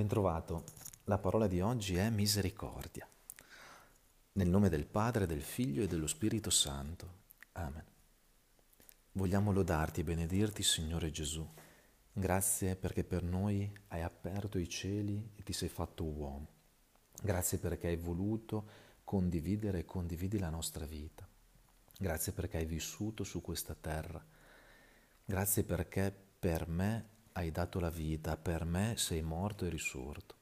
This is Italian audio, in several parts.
Bentrovato. La parola di oggi è misericordia. Nel nome del Padre, del Figlio e dello Spirito Santo. Amen. Vogliamo lodarti e benedirti, Signore Gesù. Grazie perché per noi hai aperto i cieli e ti sei fatto uomo. Grazie perché hai voluto condividere e condividi la nostra vita. Grazie perché hai vissuto su questa terra. Grazie perché per me hai dato la vita, per me sei morto e risorto.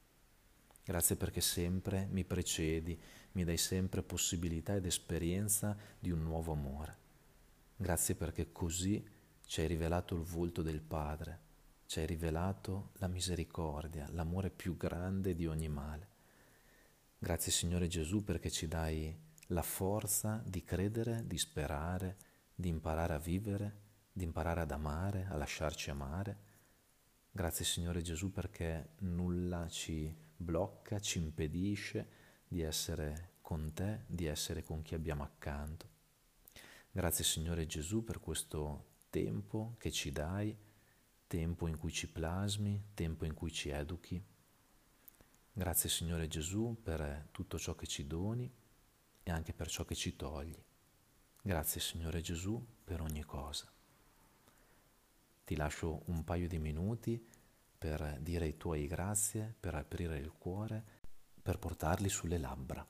Grazie perché sempre mi precedi, mi dai sempre possibilità ed esperienza di un nuovo amore. Grazie perché così ci hai rivelato il volto del Padre, ci hai rivelato la misericordia, l'amore più grande di ogni male. Grazie Signore Gesù perché ci dai la forza di credere, di sperare, di imparare a vivere, di imparare ad amare, a lasciarci amare Grazie Signore Gesù perché nulla ci blocca, ci impedisce di essere con te, di essere con chi abbiamo accanto. Grazie Signore Gesù per questo tempo che ci dai, tempo in cui ci plasmi, tempo in cui ci educhi. Grazie Signore Gesù per tutto ciò che ci doni e anche per ciò che ci togli. Grazie Signore Gesù per ogni cosa. Ti lascio un paio di minuti per dire i tuoi grazie, per aprire il cuore, per portarli sulle labbra.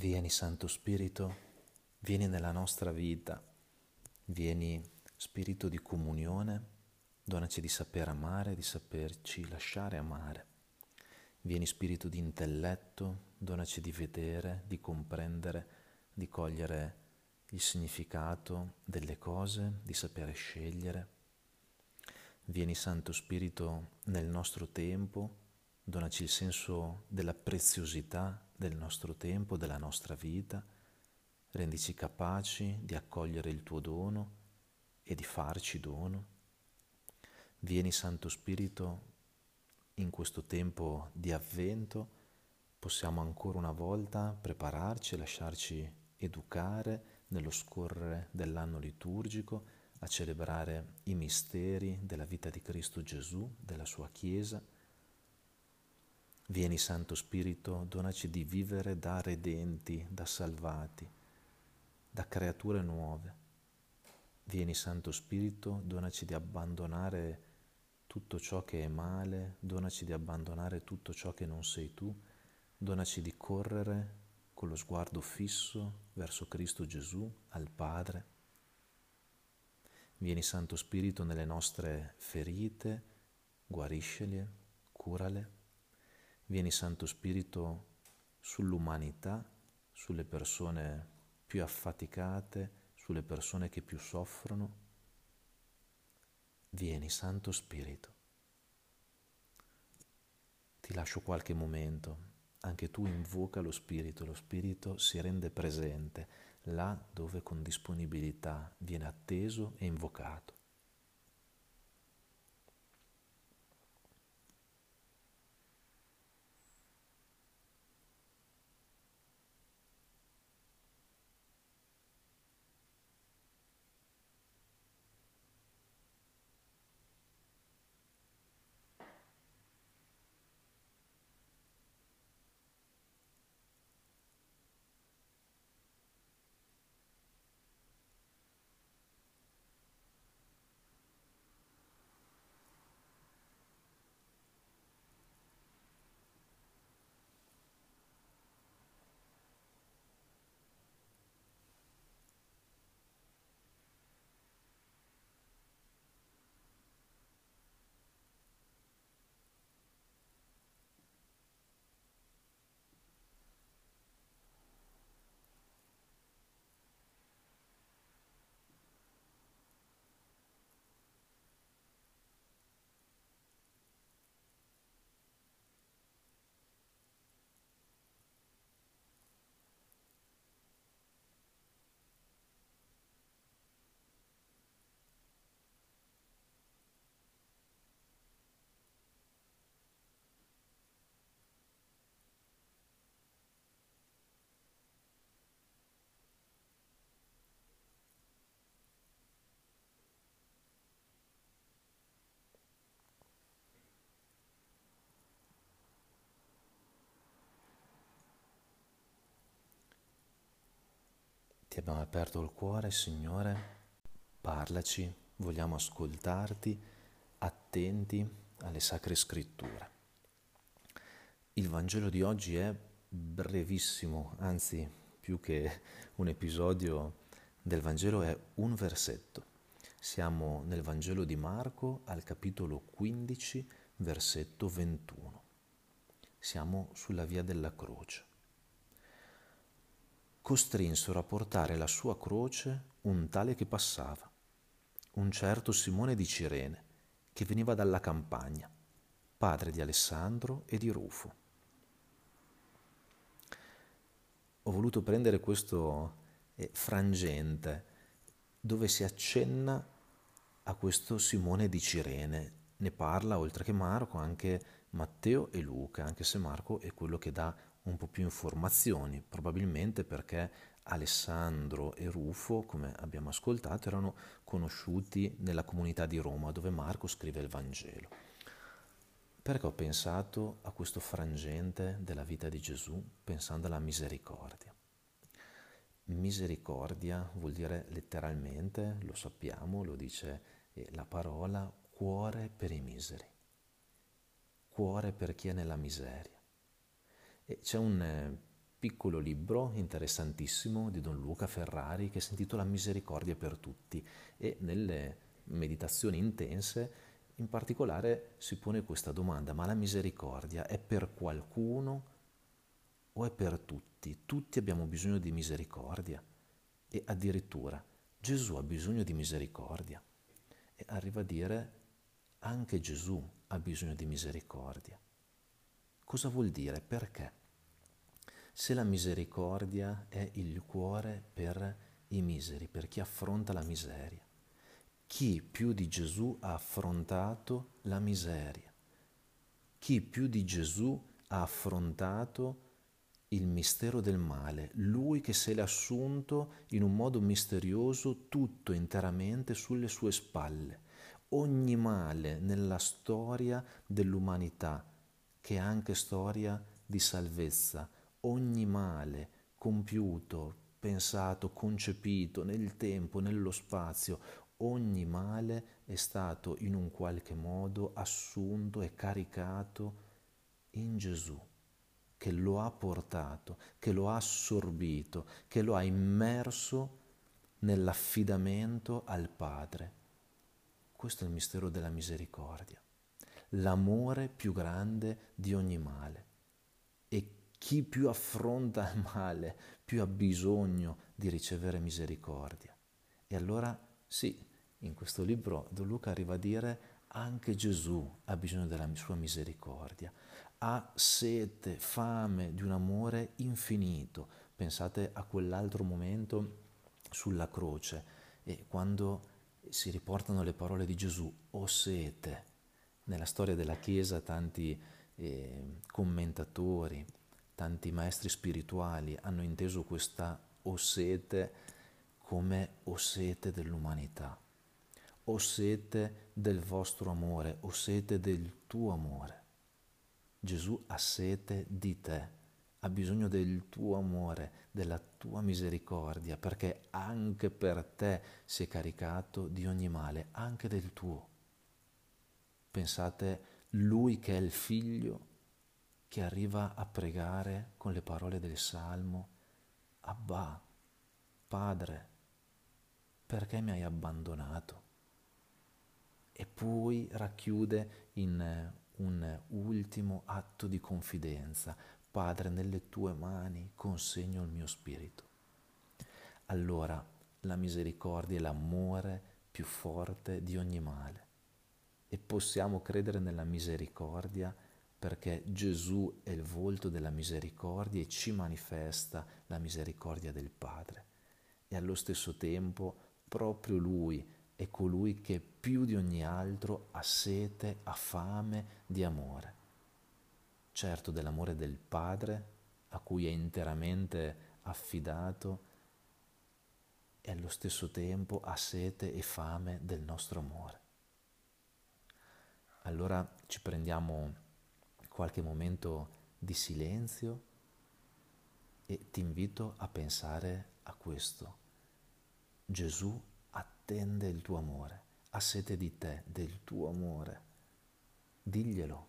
Vieni Santo Spirito, vieni nella nostra vita, vieni Spirito di comunione, donaci di saper amare, di saperci lasciare amare. Vieni Spirito di intelletto, donaci di vedere, di comprendere, di cogliere il significato delle cose, di sapere scegliere. Vieni Santo Spirito nel nostro tempo, donaci il senso della preziosità del nostro tempo, della nostra vita, rendici capaci di accogliere il tuo dono e di farci dono. Vieni Santo Spirito, in questo tempo di avvento. Possiamo ancora una volta prepararci e lasciarci educare nello scorrere dell'anno liturgico a celebrare i misteri della vita di Cristo Gesù, della sua Chiesa, Vieni Santo Spirito, donaci di vivere da redenti, da salvati, da creature nuove. Vieni Santo Spirito, donaci di abbandonare tutto ciò che è male, donaci di abbandonare tutto ciò che non sei tu, donaci di correre con lo sguardo fisso verso Cristo Gesù, al Padre. Vieni Santo Spirito nelle nostre ferite, guariscele, curale. Vieni Santo Spirito sull'umanità, sulle persone più affaticate, sulle persone che più soffrono. Vieni, Santo Spirito. Ti lascio qualche momento, anche tu invoca lo Spirito, lo Spirito si rende presente là dove con disponibilità viene atteso e invocato. Abbiamo aperto il cuore, Signore, parlaci, vogliamo ascoltarti, attenti alle sacre scritture. Il Vangelo di oggi è brevissimo, anzi più che un episodio del Vangelo è un versetto. Siamo nel Vangelo di Marco al capitolo 15, versetto 21. Siamo sulla via della croce costrinsero a portare la sua croce un tale che passava, un certo Simone di Cirene, che veniva dalla campagna, padre di Alessandro e di Rufo. Ho voluto prendere questo eh, frangente dove si accenna a questo Simone di Cirene. Ne parla, oltre che Marco, anche Matteo e Luca, anche se Marco è quello che dà un po' più informazioni, probabilmente perché Alessandro e Rufo, come abbiamo ascoltato, erano conosciuti nella comunità di Roma dove Marco scrive il Vangelo. Perché ho pensato a questo frangente della vita di Gesù pensando alla misericordia? Misericordia vuol dire letteralmente, lo sappiamo, lo dice eh, la parola, cuore per i miseri, cuore per chi è nella miseria. C'è un eh, piccolo libro interessantissimo di Don Luca Ferrari che si intitola Misericordia per tutti e nelle meditazioni intense in particolare si pone questa domanda, ma la misericordia è per qualcuno o è per tutti? Tutti abbiamo bisogno di misericordia e addirittura Gesù ha bisogno di misericordia e arriva a dire anche Gesù ha bisogno di misericordia. Cosa vuol dire? Perché? Se la misericordia è il cuore per i miseri, per chi affronta la miseria. Chi più di Gesù ha affrontato la miseria? Chi più di Gesù ha affrontato il mistero del male? Lui che se l'è assunto in un modo misterioso tutto interamente sulle sue spalle. Ogni male nella storia dell'umanità, che è anche storia di salvezza, ogni male compiuto, pensato, concepito nel tempo, nello spazio, ogni male è stato in un qualche modo assunto e caricato in Gesù, che lo ha portato, che lo ha assorbito, che lo ha immerso nell'affidamento al Padre. Questo è il mistero della misericordia, l'amore più grande di ogni male. Chi più affronta il male, più ha bisogno di ricevere misericordia. E allora sì, in questo libro Don Luca arriva a dire anche Gesù ha bisogno della sua misericordia, ha sete, fame di un amore infinito. Pensate a quell'altro momento sulla croce e quando si riportano le parole di Gesù, o sete. Nella storia della Chiesa tanti eh, commentatori, tanti maestri spirituali hanno inteso questa o sete come o sete dell'umanità ho sete del vostro amore, ho sete del tuo amore. Gesù ha sete di te, ha bisogno del tuo amore, della tua misericordia, perché anche per te si è caricato di ogni male, anche del tuo. Pensate, lui che è il figlio che arriva a pregare con le parole del Salmo, Abba, Padre, perché mi hai abbandonato? e poi racchiude in eh, un ultimo atto di confidenza. Padre, nelle tue mani consegno il mio spirito. Allora la misericordia è l'amore più forte di ogni male e possiamo credere nella misericordia perché Gesù è il volto della misericordia e ci manifesta la misericordia del Padre. E allo stesso tempo proprio Lui è colui che più di ogni altro ha sete, ha fame di amore. Certo dell'amore del Padre, a cui è interamente affidato, e allo stesso tempo ha sete e fame del nostro amore. Allora ci prendiamo qualche momento di silenzio e ti invito a pensare a questo. Gesù attende il tuo amore, ha sete di te, del tuo amore. Diglielo.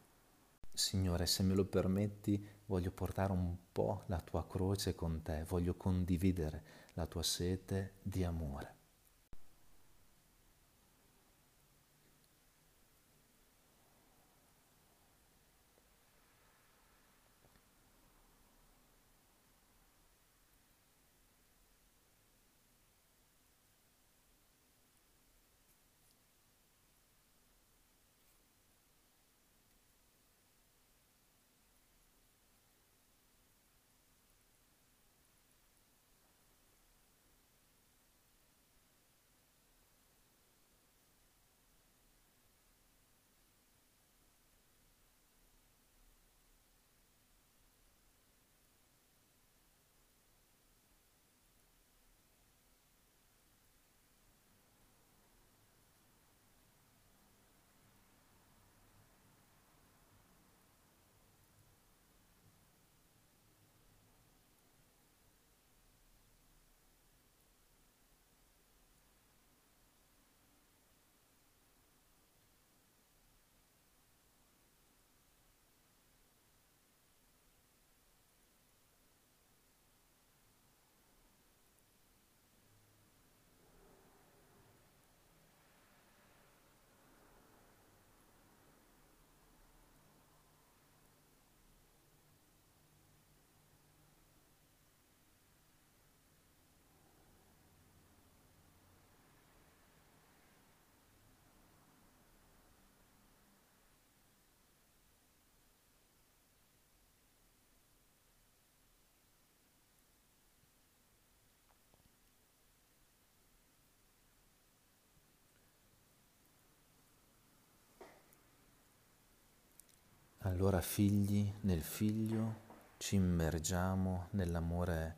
Signore, se me lo permetti, voglio portare un po' la tua croce con te, voglio condividere la tua sete di amore. Allora figli nel figlio ci immergiamo nell'amore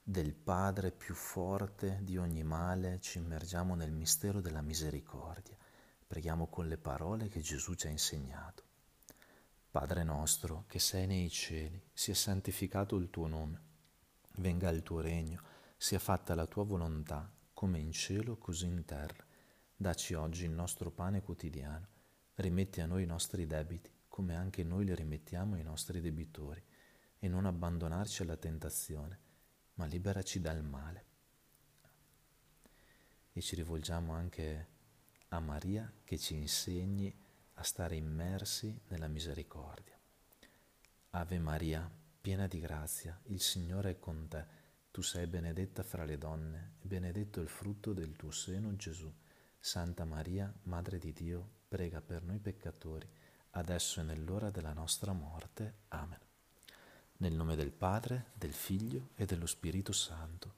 del Padre più forte di ogni male, ci immergiamo nel mistero della misericordia. Preghiamo con le parole che Gesù ci ha insegnato. Padre nostro che sei nei cieli, sia santificato il tuo nome, venga il tuo regno, sia fatta la tua volontà, come in cielo così in terra. Daci oggi il nostro pane quotidiano, rimetti a noi i nostri debiti come anche noi li rimettiamo ai nostri debitori, e non abbandonarci alla tentazione, ma liberaci dal male. E ci rivolgiamo anche a Maria che ci insegni a stare immersi nella misericordia. Ave Maria, piena di grazia, il Signore è con te. Tu sei benedetta fra le donne, e benedetto il frutto del tuo seno, Gesù. Santa Maria, Madre di Dio, prega per noi peccatori, adesso e nell'ora della nostra morte. Amen. Nel nome del Padre, del Figlio e dello Spirito Santo.